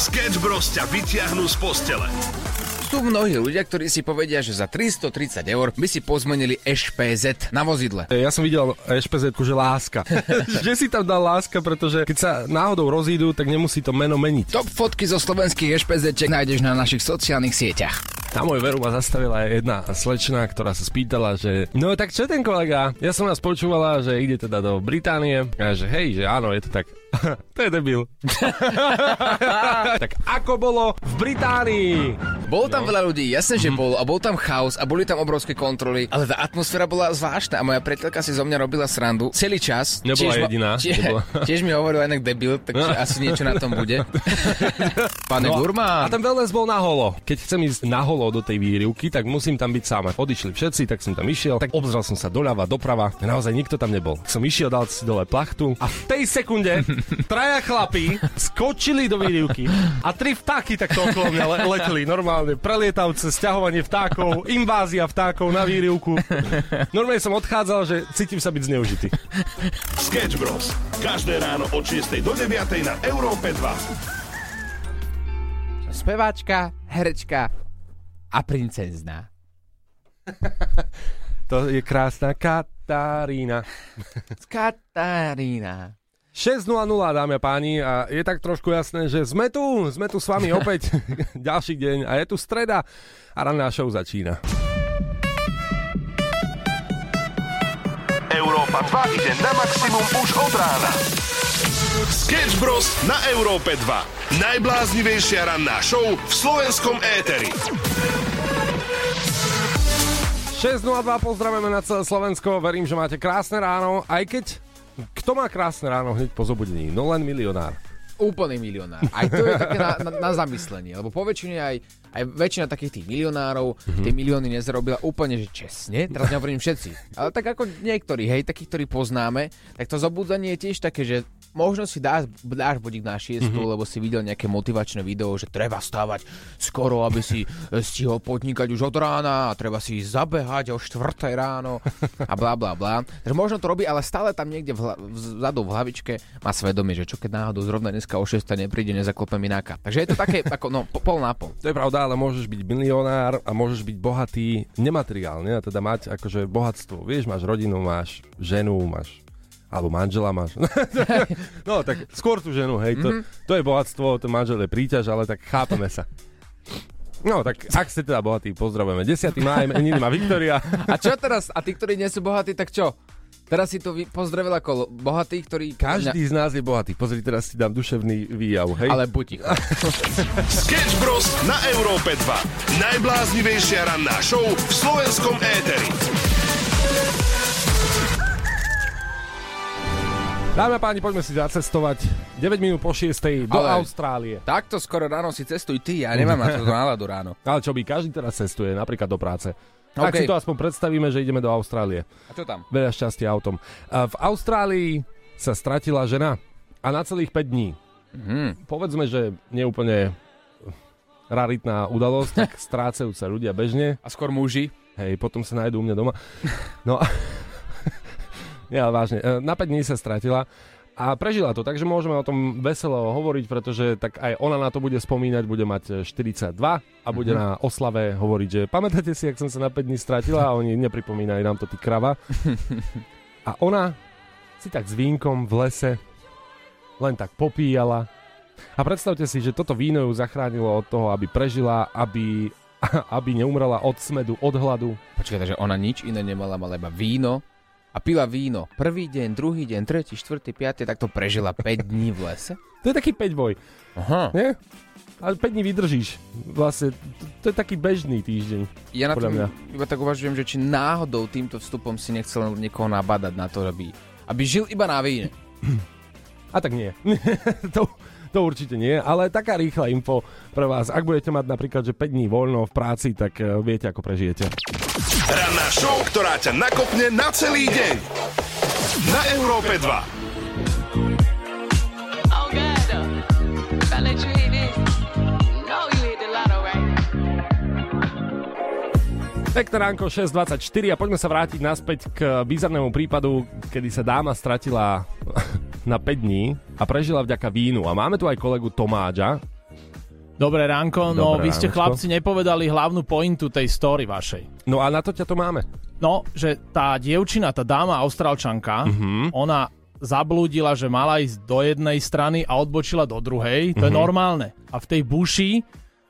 Sketch Bros ťa vyťahnú z postele. Sú mnohí ľudia, ktorí si povedia, že za 330 eur by si pozmenili EŠPZ na vozidle. Ja som videl ešpz že láska. že si tam dal láska, pretože keď sa náhodou rozídu, tak nemusí to meno meniť. Top fotky zo slovenských EŠPZ nájdeš na našich sociálnych sieťach. Na môj veru ma zastavila jedna slečna, ktorá sa spýtala, že no tak čo ten kolega? Ja som nás počúvala, že ide teda do Británie a že hej, že áno, je to tak. to je debil. tak ako bolo v Británii? Bolo tam no. veľa ľudí, jasne, že bol a bol tam chaos a boli tam obrovské kontroly, ale tá atmosféra bola zvláštna a moja priateľka si zo mňa robila srandu celý čas. Nebola tiež jediná. Ma, tie, nebola. Tiež mi hovorila inak debil, takže no. asi niečo na tom bude. Pane no, Gurma. A ten wellness bol na holo. Keď chcem ísť na holo do tej výrivky, tak musím tam byť sám. Odišli všetci, tak som tam išiel, tak obzrel som sa doľava, doprava. Naozaj nikto tam nebol. Som išiel, dal si dole plachtu a v tej sekunde traja chlapí skočili do výrivky a tri vtáky takto okolo mňa le- leteli. Normálne prelietavce, sťahovanie vtákov, invázia vtákov na výrivku. Normálne som odchádzal, že cítim sa byť zneužitý. Sketch Bros. Každé ráno od 6 do 9 na Európe 2. Speváčka, herečka a princezná. to je krásna Katarína. Katarína. 6.00, dámy a páni, a je tak trošku jasné, že sme tu, sme tu s vami opäť ďalší deň a je tu streda a ranná show začína. Európa 2 ide na maximum už od rána. Sketch Bros. na Európe 2. Najbláznivejšia ranná show v slovenskom éteri. 6.02 pozdravujeme na celé Slovensko, verím, že máte krásne ráno, aj keď kto má krásne ráno hneď po zobudení? No len milionár. Úplný milionár. Aj to je také na, na, na zamyslenie, lebo po väčšine aj, aj väčšina takých tých milionárov mm-hmm. tie milióny nezarobila úplne, že čestne, teraz nehovorím všetci, ale tak ako niektorí, hej, takých, ktorí poznáme, tak to zobudzenie je tiež také, že možno si dáš, dáš bodík na šiestu, mm-hmm. lebo si videl nejaké motivačné video, že treba stávať skoro, aby si stihol podnikať už od rána a treba si zabehať o 4 ráno a bla bla bla. Takže možno to robí, ale stále tam niekde v hla, vzadu v hlavičke má svedomie, že čo keď náhodou zrovna dneska o 6 nepríde, nezaklope mi náka. Takže je to také ako no, pol na pol. To je pravda, ale môžeš byť milionár a môžeš byť bohatý nemateriálne, a teda mať akože bohatstvo. Vieš, máš rodinu, máš ženu, máš alebo manžela máš. no, tak skôr tú ženu, hej, to, mm-hmm. to je bohatstvo, to manžel je príťaž, ale tak chápeme sa. No, tak ak ste teda bohatí, pozdravujeme. 10. máj, meniny má Viktoria. A čo teraz? A tí, ktorí nie sú bohatí, tak čo? Teraz si to vy, pozdravil ako bohatý, ktorý... Každý z nás je bohatý. Pozri, teraz si dám duševný výjav, hej? Ale buď Sketch Bros. na Európe 2. Najbláznivejšia ranná show v slovenskom éteri. Dámy a páni, poďme si zacestovať 9 minút po 6. do Ale Austrálie. Takto skoro ráno si cestuj ty, ja nemám na to náladu ráno. Ale čo by, každý teraz cestuje, napríklad do práce. Okay. Tak si to aspoň predstavíme, že ideme do Austrálie. A čo tam? Veľa šťastia autom. V Austrálii sa stratila žena a na celých 5 dní. Mm. Povedzme, že neúplne raritná udalosť, tak strácajú sa ľudia bežne. A skôr muži. Hej, potom sa nájdú u mňa doma. No a nie, ale vážne. E, na 5 dní sa stratila a prežila to, takže môžeme o tom veselo hovoriť, pretože tak aj ona na to bude spomínať, bude mať 42 a bude mm-hmm. na oslave hovoriť, že pamätáte si, ak som sa na 5 dní stratila a oni nepripomínajú nám to ty krava. A ona si tak s vínkom v lese len tak popíjala. A predstavte si, že toto víno ju zachránilo od toho, aby prežila, aby, aby neumrela od smedu, od hladu. Počkaj, takže ona nič iné nemala, mala iba víno a pila víno prvý deň, druhý deň, tretí, štvrtý, piatý, tak to prežila 5 dní v lese? To je taký 5 boj. Aha. Nie? Ale 5 dní vydržíš. Vlastne, to, to je taký bežný týždeň. Ja na tom mňa. iba tak uvažujem, že či náhodou týmto vstupom si nechcel niekoho nabadať na to, aby, aby žil iba na víne. A tak nie. to, to určite nie, ale taká rýchla info pre vás. Ak budete mať napríklad, že 5 dní voľno v práci, tak uh, viete, ako prežijete. Ranná show, ktorá ťa nakopne na celý deň. Na Európe 2. Pekné ránko 6.24 a poďme sa vrátiť naspäť k bizarnému prípadu, kedy sa dáma stratila na 5 dní a prežila vďaka vínu. A máme tu aj kolegu Tomáča. Dobré ránko, no Dobré vy ste chlapci nepovedali hlavnú pointu tej story vašej. No a na to ťa to máme. No, že tá dievčina, tá dáma austrálčanka, Mhm. ona zablúdila, že mala ísť do jednej strany a odbočila do druhej. To je Mhm. normálne. A v tej buši,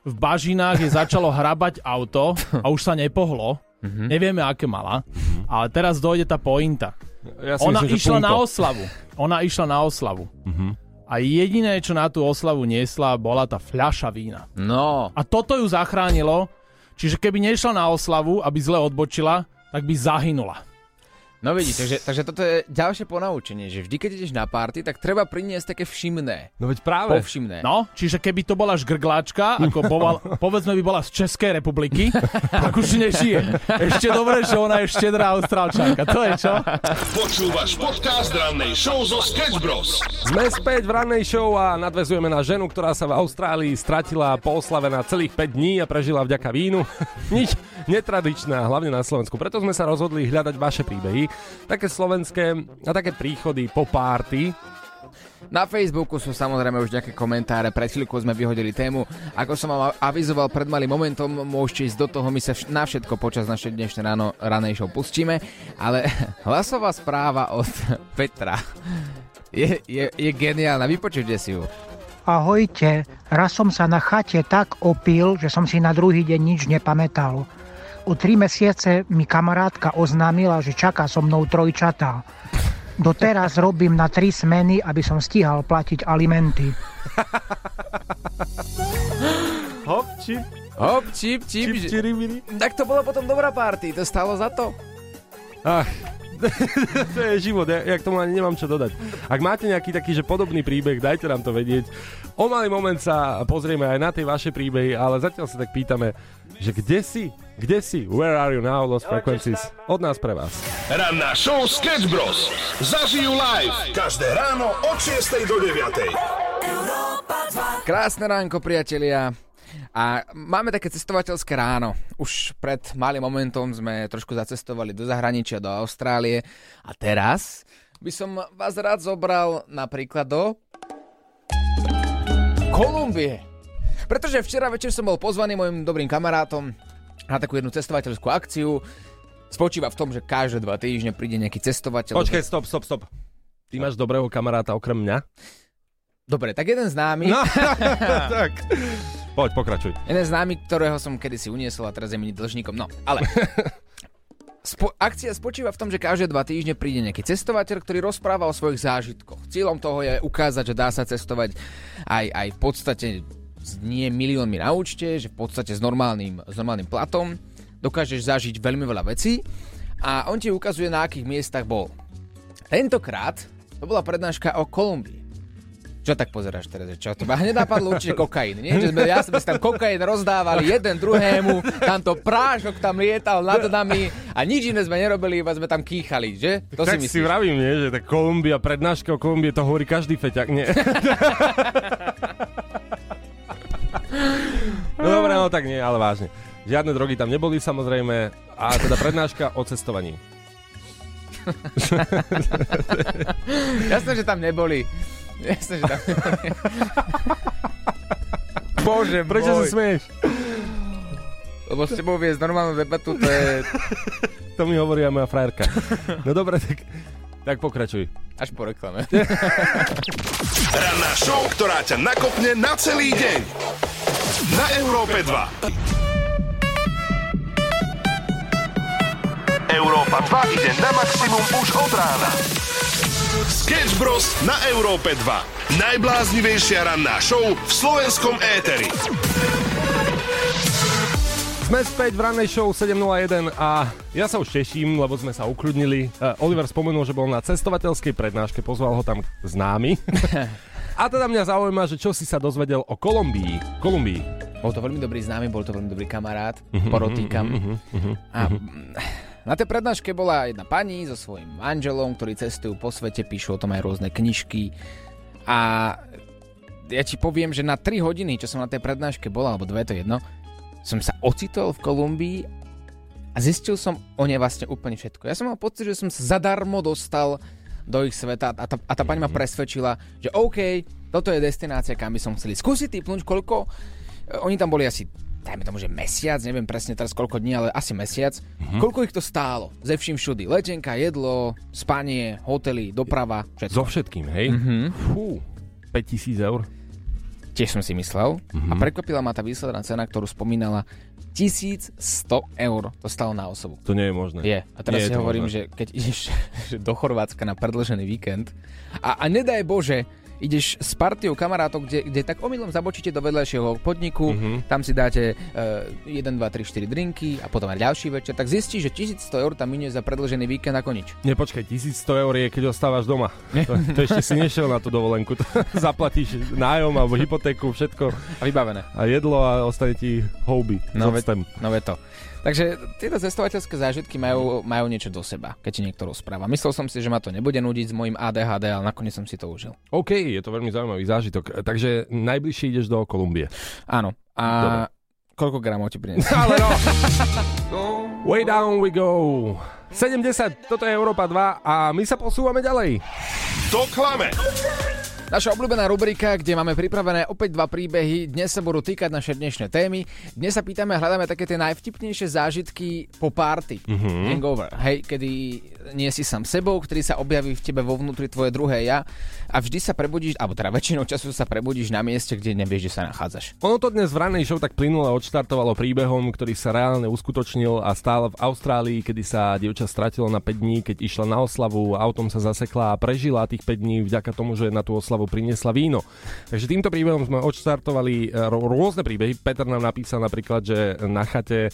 v bažinách je začalo hrabať auto a už sa nepohlo. Mhm. Nevieme, aké mala. Ale teraz dojde tá pointa. Ja si Ona myslím, išla na oslavu. Ona išla na oslavu. Mhm. A jediné, čo na tú oslavu niesla, bola tá fľaša vína. No, A toto ju zachránilo, čiže keby nešla na oslavu, aby zle odbočila, tak by zahynula. No vidíte, takže, takže toto je ďalšie ponaučenie, že vždy, keď ideš na party, tak treba priniesť také všimné. No veď práve. Povšimné. No, čiže keby to bola žgrgláčka, ako bola, povedzme by bola z Českej republiky, tak už nežije. Ešte dobre, že ona je štedrá austrálčanka. To je čo? Počúvaš podcast rannej show zo Sketch Bros. Sme späť v rannej show a nadvezujeme na ženu, ktorá sa v Austrálii stratila po oslave na celých 5 dní a prežila vďaka vínu. Nič netradičná, hlavne na Slovensku. Preto sme sa rozhodli hľadať vaše príbehy, také slovenské a také príchody po párty. Na Facebooku sú samozrejme už nejaké komentáre, pred chvíľkou sme vyhodili tému. Ako som vám avizoval pred malým momentom, môžete ísť do toho, my sa vš- na všetko počas našej dnešnej ráno, ranej show pustíme, ale hlasová správa od Petra je, je, je geniálna, vypočujte si ju. Ahojte, raz som sa na chate tak opil, že som si na druhý deň nič nepamätal. O tri mesiace mi kamarátka oznámila, že čaká so mnou trojčatá. Doteraz robím na tri smeny, aby som stíhal platiť alimenty. Hop, čip, Hop, čip, čip, čip. Tak to bola potom dobrá party, to stalo za to. Ach, to je život, ja, ja k tomu ani nemám čo dodať. Ak máte nejaký taký, že podobný príbeh, dajte nám to vedieť. O malý moment sa pozrieme aj na tie vaše príbehy, ale zatiaľ sa tak pýtame, že kde si? Kde si? Where are you now, Lost Frequencies? Od nás pre vás. Ranná show Sketch Bros. Zažijú live každé ráno od 6 do 9. Krásne ránko, priatelia. A máme také cestovateľské ráno. Už pred malým momentom sme trošku zacestovali do zahraničia, do Austrálie. A teraz by som vás rád zobral napríklad do Kolumbie. Pretože včera večer som bol pozvaný mojim dobrým kamarátom na takú jednu cestovateľskú akciu. Spočíva v tom, že každé dva týždne príde nejaký cestovateľ. Počkaj, stop, stop, stop. Ty máš dobrého kamaráta okrem mňa? Dobre, tak jeden známy. No, tak. Poď, pokračuj. Jeden známy, ktorého som kedysi uniesol a teraz je mi dlžníkom. No, ale... Spo- akcia spočíva v tom, že každé dva týždne príde nejaký cestovateľ, ktorý rozpráva o svojich zážitkoch. Cieľom toho je ukázať, že dá sa cestovať aj, aj v podstate s nie miliónmi na účte, že v podstate s normálnym, s normálnym platom dokážeš zažiť veľmi veľa vecí a on ti ukazuje, na akých miestach bol. Tentokrát to bola prednáška o Kolumbii. Čo tak pozeráš teraz? Čo? Teba hneď napadlo určite kokain, nie? Že sme, ja sme si tam kokain rozdávali jeden druhému, tamto prášok tam lietal nad nami a nič iné sme nerobili, iba sme tam kýchali, že? To tak si si myslíš? vravím, nie, že tak Kolumbia, prednáška o Kolumbie, to hovorí každý feťak, nie? no dobre, no tak nie, ale vážne. Žiadne drogy tam neboli samozrejme a teda prednáška o cestovaní. Jasné, že tam neboli. Jasné, že tam neboli. Bože Prečo sa môj. smieš? Lebo s tebou viesť normálnu debatu, to je To mi hovorí aj moja frajerka. No dobre, tak, tak pokračuj. až po reklame. Ranná show, ktorá ťa nakopne na celý deň. Na Európe 2. Európa 2 ide na maximum už od rána. Sketch Bros. na Európe 2. Najbláznivejšia ranná show v slovenskom éteri. Sme späť v rannej show 7.01 a ja sa už teším, lebo sme sa ukludnili. Uh, Oliver spomenul, že bol na cestovateľskej prednáške, pozval ho tam známy. a teda mňa zaujíma, že čo si sa dozvedel o Kolumbii. Kolumbii. Bol to veľmi dobrý známy, bol to veľmi dobrý kamarát, Mhm, porotýkam. A mm, na tej prednáške bola jedna pani so svojím manželom, ktorí cestujú po svete, píšu o tom aj rôzne knižky. A ja ti poviem, že na 3 hodiny, čo som na tej prednáške bol, alebo dve, to je jedno, som sa ocitol v Kolumbii a zistil som o nej vlastne úplne všetko. Ja som mal pocit, že som sa zadarmo dostal do ich sveta a tá, a tá pani ma presvedčila, že OK, toto je destinácia, kam by som chcel ísť. Skúsi typnúť, koľko E, Oni tam boli asi dajme tomu, že mesiac, neviem presne teraz koľko dní, ale asi mesiac. Mhm. Koľko ich to stálo? Ze vším všudy. Letenka, jedlo, spanie, hotely, doprava, všetko. So všetkým, hej? Mhm. Fú, 5000 eur. Tiež som si myslel. Mhm. A prekvapila ma tá výsledná cena, ktorú spomínala 1100 eur to stalo na osobu. To nie je možné. Je. A teraz Nie si hovorím, možné. že keď ideš do Chorvátska na predlžený víkend a, a nedaj Bože, ideš s partiou kamarátov, kde, kde tak omylom zabočíte do vedľajšieho podniku, Mhm. tam si dáte uh, 1, 2, 3, 4 drinky a potom aj ďalší večer, tak zistíš, že 1100 eur tam minie za predlžený víkend ako nič. Nepočkaj, 1100 eur je, keď ostávaš doma. To, to ešte si nešiel na tú dovolenku. To zaplatíš nájom alebo hypotéku, všetko A vybavené. a jedlo a ostane ti houby. No, No, No je to. Takže tieto cestovateľské zážitky majú, majú niečo do seba, keď ti niekto rozpráva. Myslel som si, že ma to nebude nudiť s mojim ADHD, ale nakoniec som si to užil. OK, je to veľmi zaujímavý zážitok. Takže najbližšie ideš do Kolumbie. Áno. A Dobre. koľko gramov ti priniesť? Ale no. Way down we go. 70, toto je Európa 2 a my sa posúvame ďalej. To klame. Naša obľúbená rubrika, kde máme pripravené opäť dva príbehy. Dnes sa budú týkať naše dnešné témy. Dnes sa pýtame hľadáme také tie najvtipnejšie zážitky po party. Mm-hmm. Hangover. Hej, kedy nie si sám sebou, ktorý sa objaví v tebe vo vnútri tvoje druhé ja a vždy sa prebudíš, alebo teda väčšinou času sa prebudíš na mieste, kde nevieš, že sa nachádzaš. Ono to dnes v ranej show tak plynule odštartovalo príbehom, ktorý sa reálne uskutočnil a stál v Austrálii, kedy sa dievča stratilo na 5 dní, keď išla na oslavu, autom sa zasekla a prežila tých 5 dní vďaka tomu, že na tú oslavu priniesla víno. Takže týmto príbehom sme odštartovali e, rôzne príbehy. Peter nám napísal napríklad, že na chate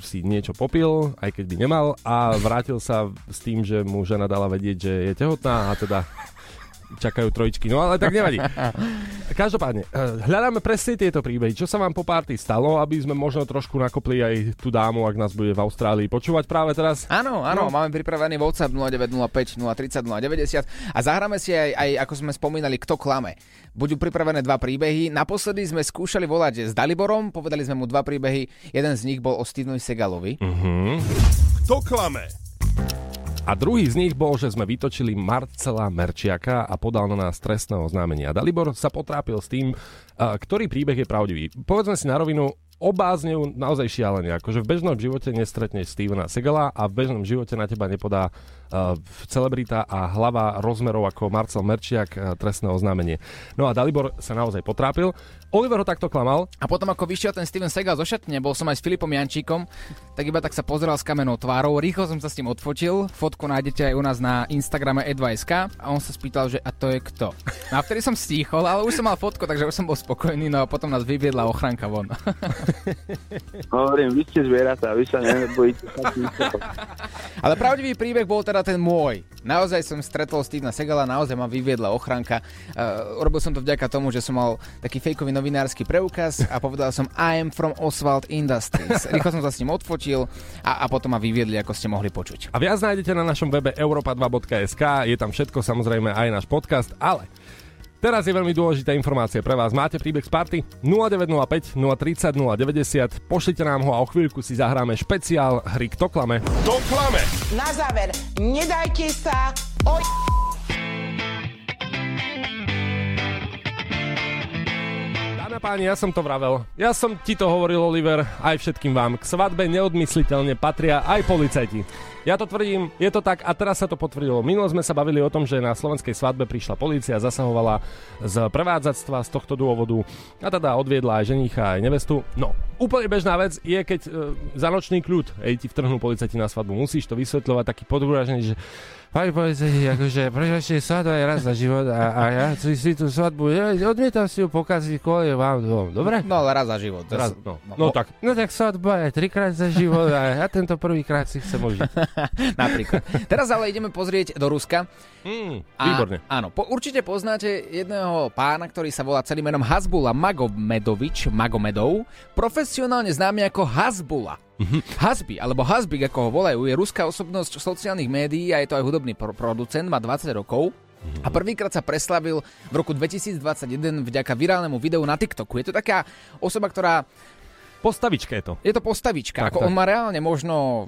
si niečo popil, aj keď by nemal a vrátil sa s tým, že mu žena dala vedieť, že je tehotná a teda čakajú trojičky. No ale tak nevadí. Každopádne, eh, hľadáme presne tieto príbehy. Čo sa vám po párty stalo, aby sme možno trošku nakopli aj tú dámu, ak nás bude v Austrálii počúvať práve teraz? Áno, áno, no. máme pripravený WhatsApp 0905 030 090 a zahráme si aj, aj, ako sme spomínali, kto klame. Budú pripravené dva príbehy. Naposledy sme skúšali volať s Daliborom, povedali sme mu dva príbehy. Jeden z nich bol o Stevenovi Segalovi. Mhm. Kto klame? A druhý z nich bol, že sme vytočili Marcela Merčiaka a podal na nás trestné oznámenie. A Dalibor sa potrápil s tým, ktorý príbeh je pravdivý. Povedzme si na rovinu, obá znejú naozaj šialene. Akože v bežnom živote nestretneš Stevena Segala a v bežnom živote na teba nepodá uh, celebrita a hlava rozmerov ako Marcel Merčiak uh, trestné oznámenie. No a Dalibor sa naozaj potrápil. Oliver ho takto klamal. A potom ako vyšiel ten Steven Segal zo šatne, bol som aj s Filipom Jančíkom, tak iba tak sa pozeral s kamenou tvárou, rýchlo som sa s tým odfotil, fotku nájdete aj u nás na Instagrame edva.sk a on sa spýtal, že a to je kto? No a vtedy som stíchol, ale už som mal fotku, takže už som bol spokojný, no a potom nás vyviedla ochranka von. Hovorím, vy ste zvieratá, vy sa nebojíte. Ale pravdivý príbeh bol teda ten môj. Naozaj som stretol Stevena Segala, naozaj ma vyviedla ochranka. Uh, robil som to vďaka tomu, že som mal taký fejkový novinársky preukaz a povedal som I am from Oswald Industries. Rýchlo som sa s ním odfotil a, a potom ma vyviedli, ako ste mohli počuť. A viac nájdete na našom webe europa2.sk, je tam všetko, samozrejme aj náš podcast, ale Teraz je veľmi dôležitá informácia pre vás. Máte príbeh z party? 0905 030 090. Pošlite nám ho a o chvíľku si zahráme špeciál hry Kto klame. Kto klame? Na záver, nedajte sa oj... páni, ja som to vravel. Ja som ti to hovoril, Oliver, aj všetkým vám. K svadbe neodmysliteľne patria aj policajti. Ja to tvrdím, je to tak a teraz sa to potvrdilo. Minulo sme sa bavili o tom, že na slovenskej svadbe prišla polícia, zasahovala z prevádzactva z tohto dôvodu a teda odviedla aj ženícha, aj nevestu. No, úplne bežná vec je, keď e, za nočný kľud ej, ti vtrhnú policajti na svadbu. Musíš to vysvetľovať taký podvražený, že Pani policajti, akože prečo svadba je raz za život a, a ja si, si tú svadbu, ja odmietam si ju pokaziť kvôli vám dvom, dobre? No ale raz za život. Raz, s- no, no, tak. No tak svadba je trikrát za život a ja tento prvýkrát si chcem užiť. Napríklad. Teraz ale ideme pozrieť do Ruska. Mm, A, výborne. Áno, po, určite poznáte jedného pána, ktorý sa volá celým menom Hasbula Magomedovič, Magomedov, profesionálne známy ako Hasby, alebo Hasbik, ako ho volajú, je ruská osobnosť sociálnych médií a je to aj hudobný pro- producent, má 20 rokov. A prvýkrát sa preslavil v roku 2021 vďaka virálnemu videu na TikToku. Je to taká osoba, ktorá... Postavička je to. Je to postavička. Tak, ako tak. on má reálne možno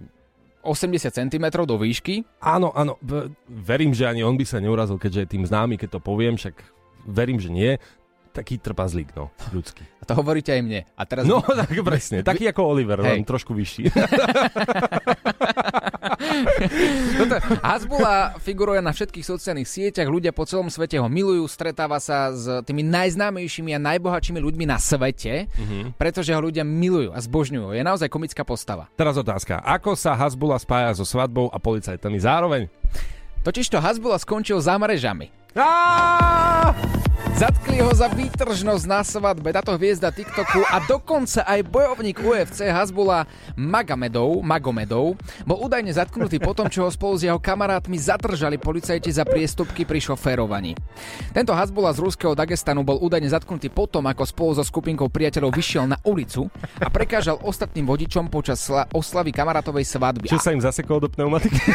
80 cm do výšky. Áno, áno, verím, že ani on by sa neurazil, keďže je tým známy, keď to poviem, však verím, že nie. Taký trpazlík, no, ľudský. A to hovoríte aj mne. A teraz No, tak presne, taký ako Oliver, Hej. len trošku vyšší. Toto, Hasbula figuruje na všetkých sociálnych sieťach, ľudia po celom svete ho milujú, stretáva sa s tými najznámejšími a najbohatšími ľuďmi na svete, Mhm. pretože ho ľudia milujú a zbožňujú. Je naozaj komická postava. Teraz otázka, ako sa Hasbula spája so svadbou a policajtami zároveň? Totižto Hasbula skončil za mrežami. Á! Zatkli ho za výtržnosť na svadbe, táto hviezda TikToku a dokonca aj bojovník UFC Hasbula Magomedov, Magomedov bol údajne zatknutý po tom, čo ho spolu s jeho kamarátmi zadržali policajti za priestupky pri šoférovaní. Tento Hasbula z ruského Dagestanu bol údajne zatknutý potom, ako spolu so skupinkou priateľov vyšiel na ulicu a prekážal ostatným vodičom počas sla- oslavy kamarátovej svadby. Čo sa im zasekol do pneumatiky?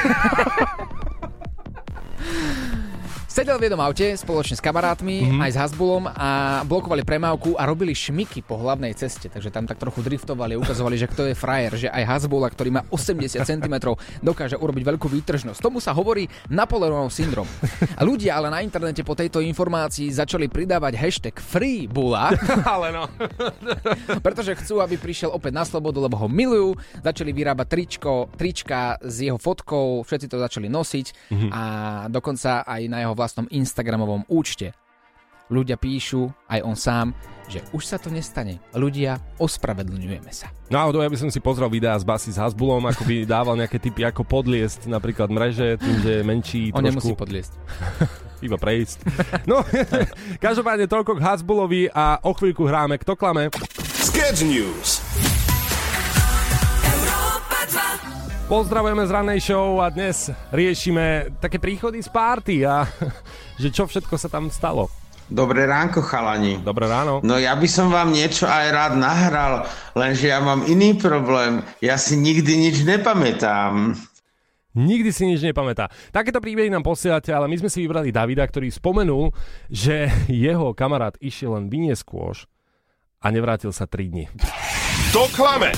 Sedel v jednom aute spoločne s kamarátmi, mm-hmm. aj s Hasbulom a blokovali premávku a robili šmiky po hlavnej ceste, takže tam tak trochu driftovali ukazovali, že kto je frajer, že aj Hasbula, ktorý má 80 cm, dokáže urobiť veľkú výtržnosť. Tomu sa hovorí Napoleonov syndrom. A ľudia ale na internete po tejto informácii začali pridávať hashtag FreeBula, Ale no. pretože chcú, aby prišiel opäť na slobodu, lebo ho milujú. Začali vyrábať tričko, trička s jeho fotkou, všetci to začali nosiť Mhm. a dokonca aj na jeho vlastnom Instagramovom účte. Ľudia píšu, aj on sám, že už sa to nestane. Ľudia, ospravedlňujeme sa. Náhodou, ja by som si pozrel videá z basy s Hasbulom, ako by dával nejaké typy, ako podliesť napríklad mreže, tým, že je menší On nemusí trošku, podliesť. iba prejsť. No, každopádne toľko k Hasbulovi a o chvíľku hráme Kto klame. Sketch News. Pozdravujeme z rannej show a dnes riešime také príchody z párty a že čo všetko sa tam stalo. Dobré ránko, chalani. Dobré ráno. No ja by som vám niečo aj rád nahral, lenže ja mám iný problém. Ja si nikdy nič nepamätám. Nikdy si nič nepamätá. Takéto príbehy nám posielate, ale my sme si vybrali Davida, ktorý spomenul, že jeho kamarát išiel len vyniesť kôž a nevrátil sa 3 dní. Kto klame?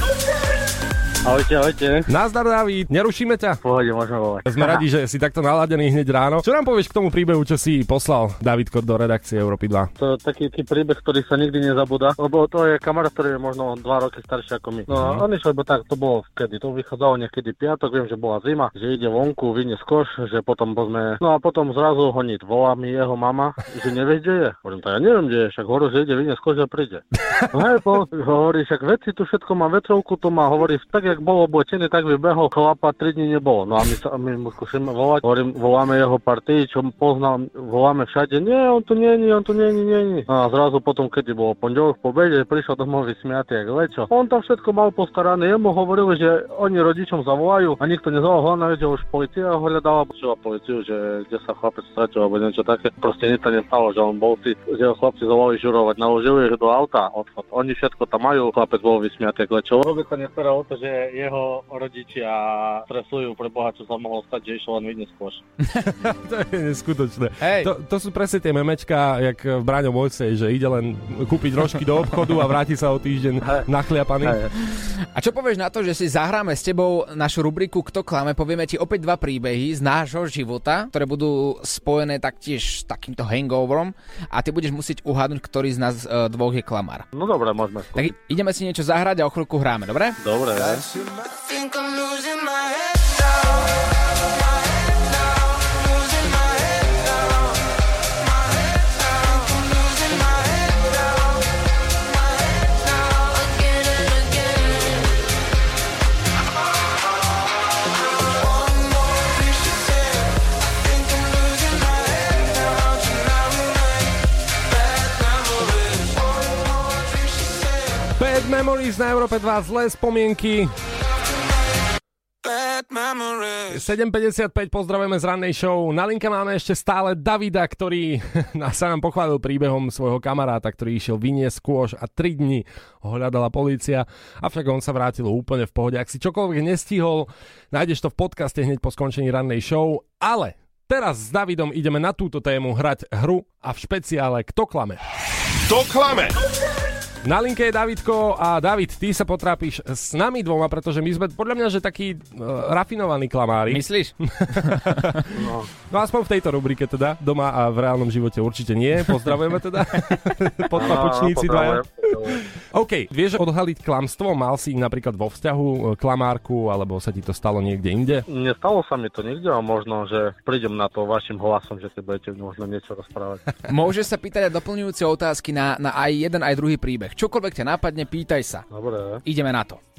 Ahojte, ahojte. Nazdar David, nerušíme ťa? Pohode, môžeme volať. Sme radi, že si takto naladený hneď ráno. Čo nám povieš k tomu príbehu, čo si poslal Davidko do redakcie Európy 2? To je taký, taký príbeh, ktorý sa nikdy nezabúda, lebo to je kamarát, ktorý je možno 2 roky starší ako my. No a on išiel, lebo tak to bolo vtedy, to vychádzalo niekedy piatok, viem, že bola zima, že ide vonku, vyniesť koš, že potom sme, no a potom zrazu honiť, volá mi jeho mama, že nevieš, kde je. Hovorím, ja neviem, kde je, však hovorí, že ide vyniesť koš a príde. No hej, po, hovorí, však veci tu všetko má vetrovku, to má, hovorí, tak jak bolo oblečený, tak vybehol, chlapa 3 dní nebolo. No a my, sa, my mu volať, hovorím, voláme jeho partii, čo poznal, voláme všade, nie, on tu nie, on tu nie, nie. No a zrazu potom, keď bolo pondelok po obede, prišiel domov vysmiatý, jak lečo. On tam všetko mal postarané, jemu hovorili, že oni rodičom zavolajú a nikto nezavolal, hlavne, že už policia hľadala, počula policiu, že kde sa chlapec stratil alebo niečo také. Proste nič sa nestalo, že on bol si, že ho chlapci zavolali žurovať, naložili ich do auta, odchod. Oni všetko tam majú, chlapec bol vysmiatý, lečo. Vôbec sa nestará o to, že jeho rodičia stresujú pre Boha, čo sa mohlo stať, že išiel len vidieť skôr. to je neskutočné. Hej. To, to sú presne tie memečka, jak v Braňo Mojcej, že ide len kúpiť rožky do obchodu a vráti sa o týždeň nachliapaný. A čo povieš na to, že si zahráme s tebou našu rubriku Kto klame? Povieme ti opäť dva príbehy z nášho života, ktoré budú spojené taktiež s takýmto hangoverom a ty budeš musieť uhádnuť, ktorý z nás e, dvoch je klamár. No dobre, môžeme. Tak i- ideme si niečo zahrať a o chvíľku hráme, dobre? Dobre. I'm losing my head Memories na Európe 2, zlé spomienky. Bad memories. 7.55 pozdravujeme z rannej show. Na linke máme ešte stále Davida, ktorý nás sa nám pochválil príbehom svojho kamaráta, ktorý išiel vyniesť kôž a 3 dní ho hľadala polícia. Avšak on sa vrátil úplne v pohode. Ak si čokoľvek nestihol, nájdeš to v podcaste hneď po skončení rannej show. Ale teraz s Davidom ideme na túto tému hrať hru a v špeciále Kto klame. Kto klame? Na linke je Davidko a David, ty sa potrápiš s nami dvoma, pretože my sme podľa mňa, že takí uh, rafinovaní klamári. Myslíš? no. no aspoň v tejto rubrike teda, doma a v reálnom živote určite nie. Pozdravujeme teda. Podpapučníci dvaja. OK, vieš odhaliť klamstvo? Mal si napríklad vo vzťahu e, klamárku, alebo sa ti to stalo niekde inde? Nestalo sa mi to nikde a možno, že prídem na to vašim hlasom, že si budete možno niečo rozprávať. Môžeš sa pýtať aj doplňujúce otázky na, na aj jeden, aj druhý príbeh. Čokoľvek ťa napadne, pýtaj sa. Dobre. Ideme na to.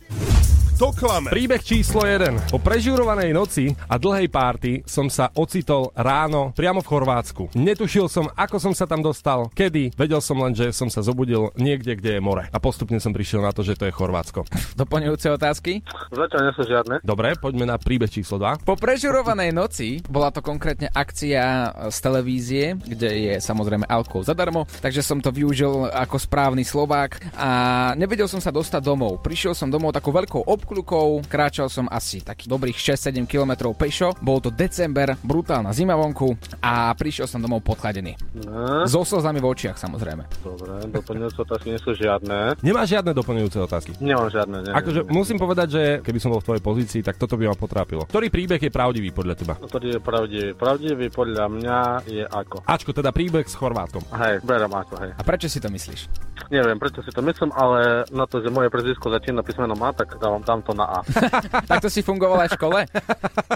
To klame. Príbeh číslo 1. Po prežurovanej noci a dlhej párty som sa ocitol ráno priamo v Chorvátsku. Netušil som, ako som sa tam dostal, kedy. Vedel som len, že som sa zobudil niekde, kde je more. A postupne som prišiel na to, že to je Chorvátsko. Doplňujúce otázky? Zatiaľ nie sú žiadne. Dobre, poďme na príbeh číslo 2. Po prežurovanej noci, bola to konkrétne akcia z televízie, kde je samozrejme alkohol zadarmo, takže som to využil ako správny Slovák a nevedel som sa dostať domov. Prišiel som domov takou veľkou obklukou, kráčal som asi takých dobrých 6-7 km pešo, bol to december, brutálna zima vonku a prišiel som domov podchladený. Ne? So slzami v očiach samozrejme. Dobre, doplňujúce otázky nie sú žiadne. Nemá žiadne doplňujúce otázky. Nemám žiadne, nie. Akože musím povedať, že keby som bol v tvojej pozícii, tak toto by ma potrápilo. Ktorý príbeh je pravdivý podľa teba? Ktorý je pravdivý? Pravdivý podľa mňa je ako. Ačko, teda príbeh s Chorvátom. Hej, berem ako, hej. A prečo si to myslíš? Neviem, prečo si to myslím, ale na to, že moje prezvisko začína písmenom A, tak dávam tam to na A. Takto si fungoval aj v škole?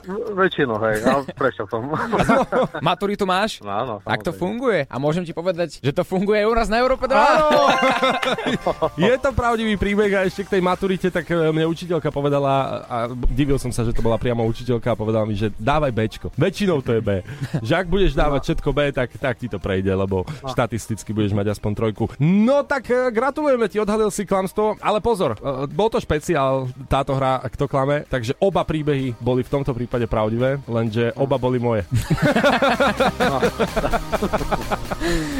V- Väčšinu, hej, a prešiel som. Maturitu máš? Áno, Tak to samozrejme. funguje. A môžem ti povedať, že to funguje aj u nás na Európe 2. Je to pravdivý príbeh a ešte k tej maturite, tak e, mne učiteľka povedala, a divil som sa, že to bola priamo učiteľka a povedala mi, že dávaj Bčko. Väčšinou to je B. Že ak budeš dávať všetko B, tak, tak ti to prejde, lebo štatisticky budeš mať aspoň trojku. No tak e, gratulujeme ti, odhalil si klamstvo, ale pozor, e, bol to špeciál táto hra, kto klame, takže oba príbehy boli v tomto prípade pravdivé, lenže oba boli moje.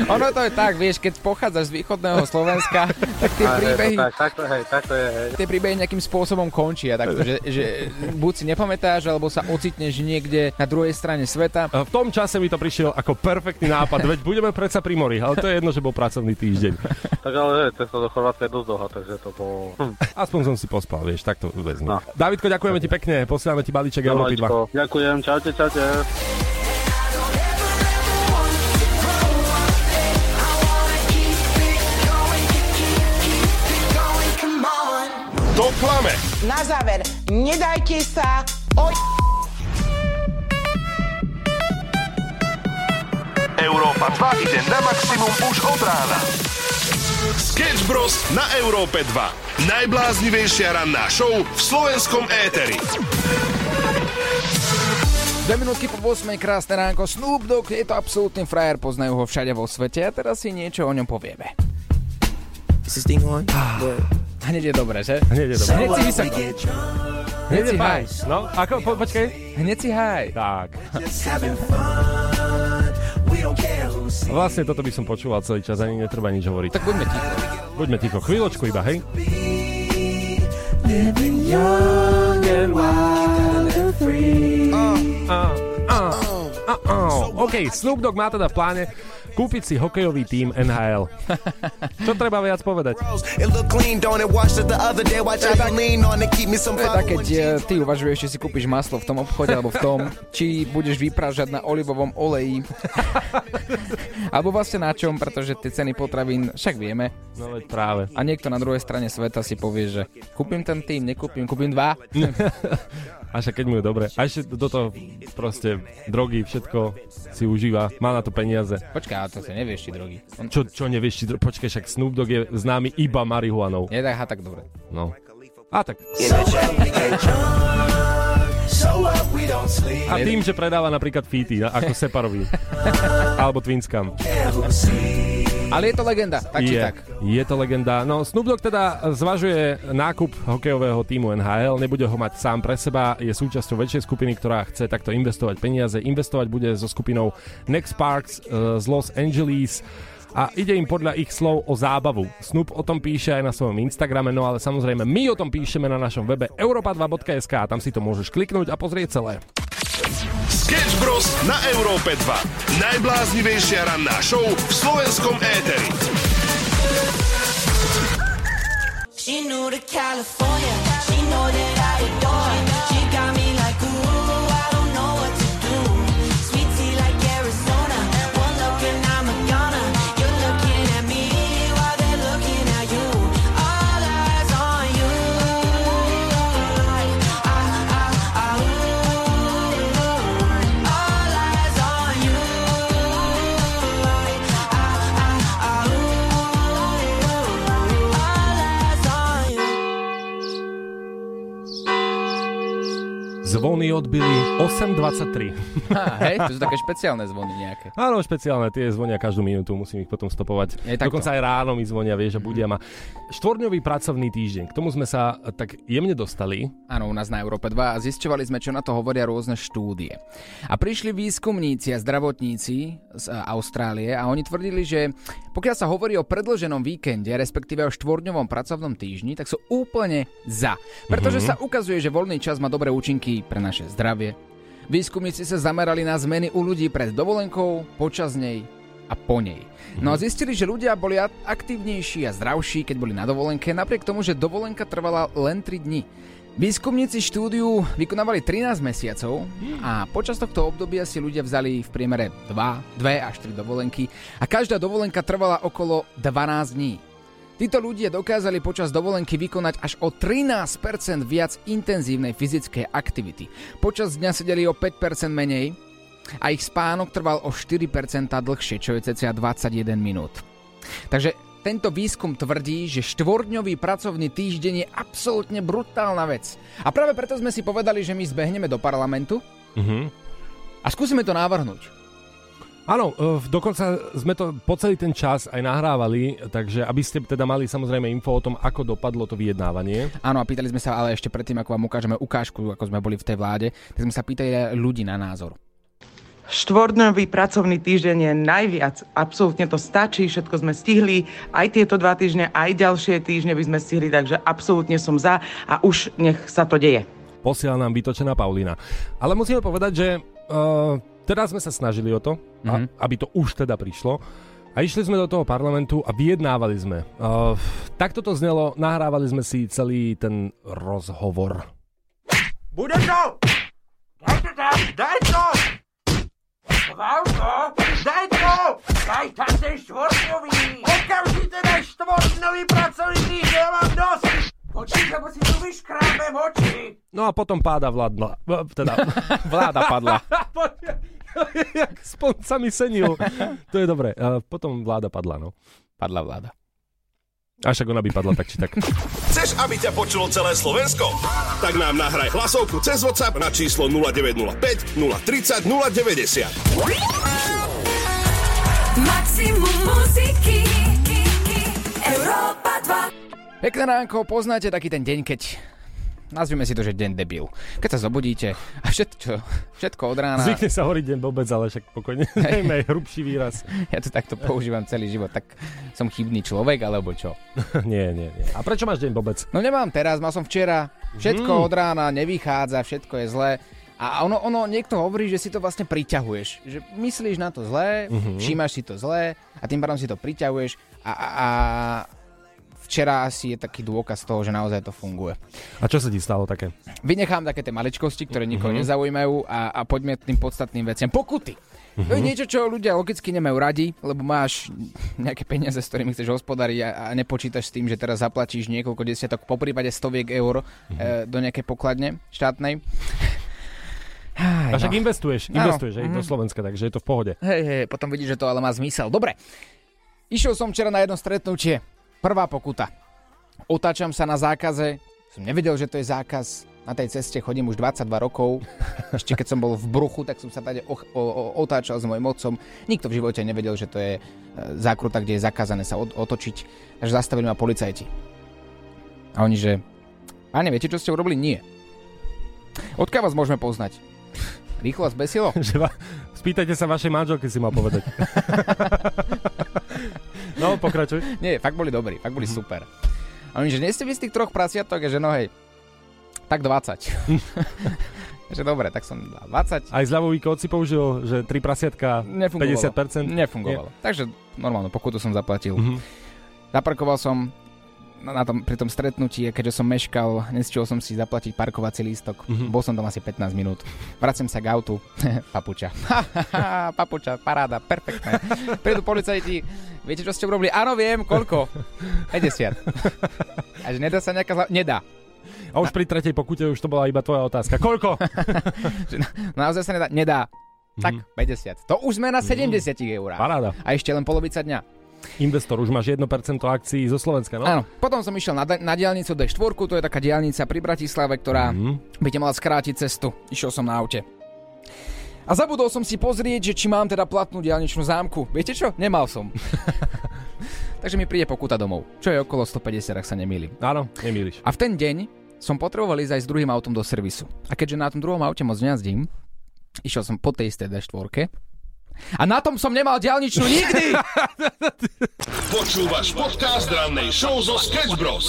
Ono to je tak, vieš, keď pochádzaš z východného Slovenska, tak tie príbehy, Tak, tak to, hej, tak to je, hej. tie príbehy nejakým spôsobom končia, takto, že, že buď si nepamätáš, alebo sa ocitneš niekde na druhej strane sveta. E, V tom čase mi to prišiel ako perfektný nápad, veď budeme predsa pri mori, ale to je jedno, že bol pracovný týždeň. Tak ale cesta do Chorvátska je dosť dlhá, takže to bolo... Hm. Aspoň som si pospal, vieš, tak to vezmi. No. Davidko, ďakujeme ti pekne, posielame ti balíček Európy 2. Domačko. Ďakujem, čaute, čaute. To klame. Na záver, nedajte sa oj... Európa 2 ide na maximum už od rána. Sketch Bros. na Európe 2. Najbláznivejšia ranná show v slovenskom éteri. Dve minútky po 8. krásne ránko. Snoop Dogg je to absolútny frajer, poznajú ho všade vo svete a teraz si niečo o ňom povieme. Hneď je dobre, že? Hneď je dobre. Hneď si vysoko. Hneď si haj. No, ako, po, počkej. Hneď si haj. Tak. Vlastne toto by som počúval celý čas, ani netreba nič hovoriť. Tak buďme ticho. Buďme ticho, chvíľočku iba, hej? Ah, ah, ah. OK, Snoop Dogg má teda v pláne kúpiť si hokejový tím NHL. Čo treba viac povedať? Tak, keď ty uvažuješ, či si kúpiš maslo v tom obchode alebo v tom, či budeš vyprážať na olivovom oleji. alebo vlastne na čom, pretože tie ceny potravín však vieme. No veď práve. A niekto na druhej strane sveta si povie, že kúpim ten tým, nekúpim, kúpim dva. A však keď mu je dobre. A ešte do toho proste drogy, všetko si užíva, má na to peniaze. Počkaj, ale to si nevieš, či drogy. On... Čo, čo nevieš, či dro... počkaj, však Snoop Dogg je známy iba marihuanou. Nedaj ha tak dobre. No. A tak. A tým, že predáva napríklad Fity, a- ako Separovi. Alebo Twinscam. Ale je to legenda, tak či je, tak. je to legenda. No, Snoop Dogg teda zvažuje nákup hokejového týmu NHL, nebude ho mať sám pre seba, je súčasťou väčšej skupiny, ktorá chce takto investovať peniaze. Investovať bude so skupinou Next Parks uh, z Los Angeles a ide im podľa ich slov o zábavu. Snoop o tom píše aj na svojom Instagrame, no ale samozrejme my o tom píšeme na našom webe europa2.sk a tam si to môžeš kliknúť a pozrieť celé. Sketch Bros. na Európe 2. Najbláznivejšia ranná show v slovenskom éteri. She knew the California, she know that vão Zvony odbili 8.23. Ha, hej, to sú také špeciálne zvony nejaké. Áno, špeciálne, tie zvonia každú minútu, musím ich potom stopovať. Je takto. Dokonca aj ráno mi zvonia, vieš, a budia ma. Štvorňový pracovný týždeň, k tomu sme sa tak jemne dostali. Áno, u nás na Európe 2 a zisťovali sme, čo na to hovoria rôzne štúdie. A prišli výskumníci a zdravotníci z e, Austrálie a oni tvrdili, že pokiaľ sa hovorí o predlženom víkende, respektíve o štvorňovom pracovnom týždni, tak sú úplne za. Pretože Mhm. sa ukazuje, že voľný čas má dobré účinky pre naše zdravie. Výskumníci sa zamerali na zmeny u ľudí pred dovolenkou, počas nej a po nej. No a zistili, že ľudia boli aktívnejší a zdravší, keď boli na dovolenke, napriek tomu, že dovolenka trvala len 3 dni. Výskumníci štúdiu vykonávali 13 mesiacov a počas tohto obdobia si ľudia vzali v priemere 2, 2 až 3 dovolenky a každá dovolenka trvala okolo 12 dní. Títo ľudia dokázali počas dovolenky vykonať až o 13% viac intenzívnej fyzickej aktivity. Počas dňa sedeli o 5% menej a ich spánok trval o 4% dlhšie, čo je cca 21 minút. Takže tento výskum tvrdí, že štvordňový pracovný týždeň je absolútne brutálna vec. A práve preto sme si povedali, že my zbehneme do parlamentu Mhm. a skúsime to navrhnúť. Áno, eh, dokonca sme to po celý ten čas aj nahrávali, takže aby ste teda mali samozrejme info o tom, ako dopadlo to vyjednávanie. Áno, a pýtali sme sa, ale ešte predtým, ako vám ukážeme ukážku, ako sme boli v tej vláde, tak sme sa pýtali ľudí na názor. Štvordňový pracovný týždeň je najviac. Absolútne to stačí, všetko sme stihli. Aj tieto dva týždne, aj ďalšie týždne by sme stihli, takže absolútne som za a už nech sa to deje. Posiela nám vytočená Paulina. Ale musíme povedať, že uh, teraz sme sa snažili o to, Mhm. a, aby to už teda prišlo. A išli sme do toho parlamentu a vyjednávali sme. Uh, takto to znelo, nahrávali sme si celý ten rozhovor. Bude to! Daj to tam! Daj to! Schvál to! Daj to! Daj tam ten štvorňový! Okamžite daj štvorňový pracovný týždeň, ja mám dosť! Počíš, lebo si tu vyškrábem oči! No a potom páda vládla. Teda, Vláda padla. jak mi senil. To je dobré. Uh, potom vláda padla, no. Padla vláda. A však ona by padla tak či tak. Chceš, aby ťa počulo celé Slovensko? Tak nám nahraj hlasovku cez WhatsApp na číslo 0905 030 090. Maximum muziky Európa 2 Pekné ránko, poznáte taký ten deň, keď... Nazvime si to, že deň debil. Keď sa zobudíte a všetko, všetko od rána... Zvykne sa hovoriť deň vôbec, ale však pokojne. Dajme aj hrubší výraz. Ja to takto používam celý život, tak som chybný človek, alebo čo? nie, nie, nie. A prečo máš deň vôbec? No nemám teraz, mal som včera. Všetko Mhm. od rána nevychádza, všetko je zlé. A ono, ono, niekto hovorí, že si to vlastne priťahuješ. Že myslíš na to zlé, Mhm. všímaš si to zlé a tým pádom si to priťahuješ a, a, a včera asi je taký dôkaz toho, že naozaj to funguje. A čo sa ti stalo také? Vynechám také tie maličkosti, ktoré nikoho Mhm. nezaujímajú a, a poďme tým podstatným veciam. Pokuty! To je Mhm. niečo, čo ľudia logicky nemajú radi, lebo máš nejaké peniaze, s ktorými chceš hospodariť a, a nepočítaš s tým, že teraz zaplatíš niekoľko desiatok, po prípade stoviek eur Mhm. e, do nejakej pokladne štátnej. Aj, A však no. investuješ, investuješ aj do Mhm. Slovenska, takže je to v pohode. Hej, hej, potom vidíš, že to ale má zmysel. Dobre, išiel som včera na jedno stretnutie. Prvá pokuta. Otáčam sa na zákaze. Som nevedel, že to je zákaz. Na tej ceste chodím už 22 rokov. Ešte keď som bol v bruchu, tak som sa tady o, o, o, otáčal s mojim otcom. Nikto v živote nevedel, že to je e, zákruta, kde je zakázané sa od, otočiť. Až zastavili ma policajti. A oni, že... Páne, viete, čo ste urobili? Nie. Odkiaľ vás môžeme poznať? Rýchlo vás besilo? Spýtajte sa vašej manželky, si mal povedať. no, pokračuj. Nie, fakt boli dobrí, fakt boli super. A oni, že nie ste vy z tých troch prasiatok, že no hej, tak 20. že dobre, tak som dal 20. Aj zľavový kód si použil, že 3 prasiatka Nefungovalo. 50%? Nefungovalo. Takže normálno, pokutu som zaplatil. Mhm. Zaparkoval som na tom, pri tom stretnutí, keďže som meškal, nestičil som si zaplatiť parkovací lístok. Mm-hmm. Bol som tam asi 15 minút. Vracem sa k autu. papuča. papuča, paráda, perfektné. Prídu policajti, viete, čo ste urobili? Áno, viem, koľko? 50. A že nedá sa nejaká zla... Nedá. A už pri tretej pokute už to bola iba tvoja otázka. Koľko? Naozaj sa nedá? Nedá. Tak, 50. To už sme na 70 eurách. Paráda. A ešte len polovica dňa. Investor, už máš 1% akcií zo Slovenska, no? Áno, potom som išiel na, da- na diálnicu D4, to je taká diálnica pri Bratislave, ktorá Mhm. by ti mala skrátiť cestu. Išiel som na aute. A zabudol som si pozrieť, že či mám teda platnú diálničnú zámku. Viete čo? Nemal som. Takže mi príde pokuta domov, čo je okolo 150, ak sa nemýlim. Áno, nemýliš. A v ten deň som potreboval ísť aj s druhým autom do servisu. A keďže na tom druhom aute moc nejazdím, išiel som po tej istej D4 a na tom som nemal diálničnú nikdy! Počúvaš podcast rannej show zo Sketch Bros.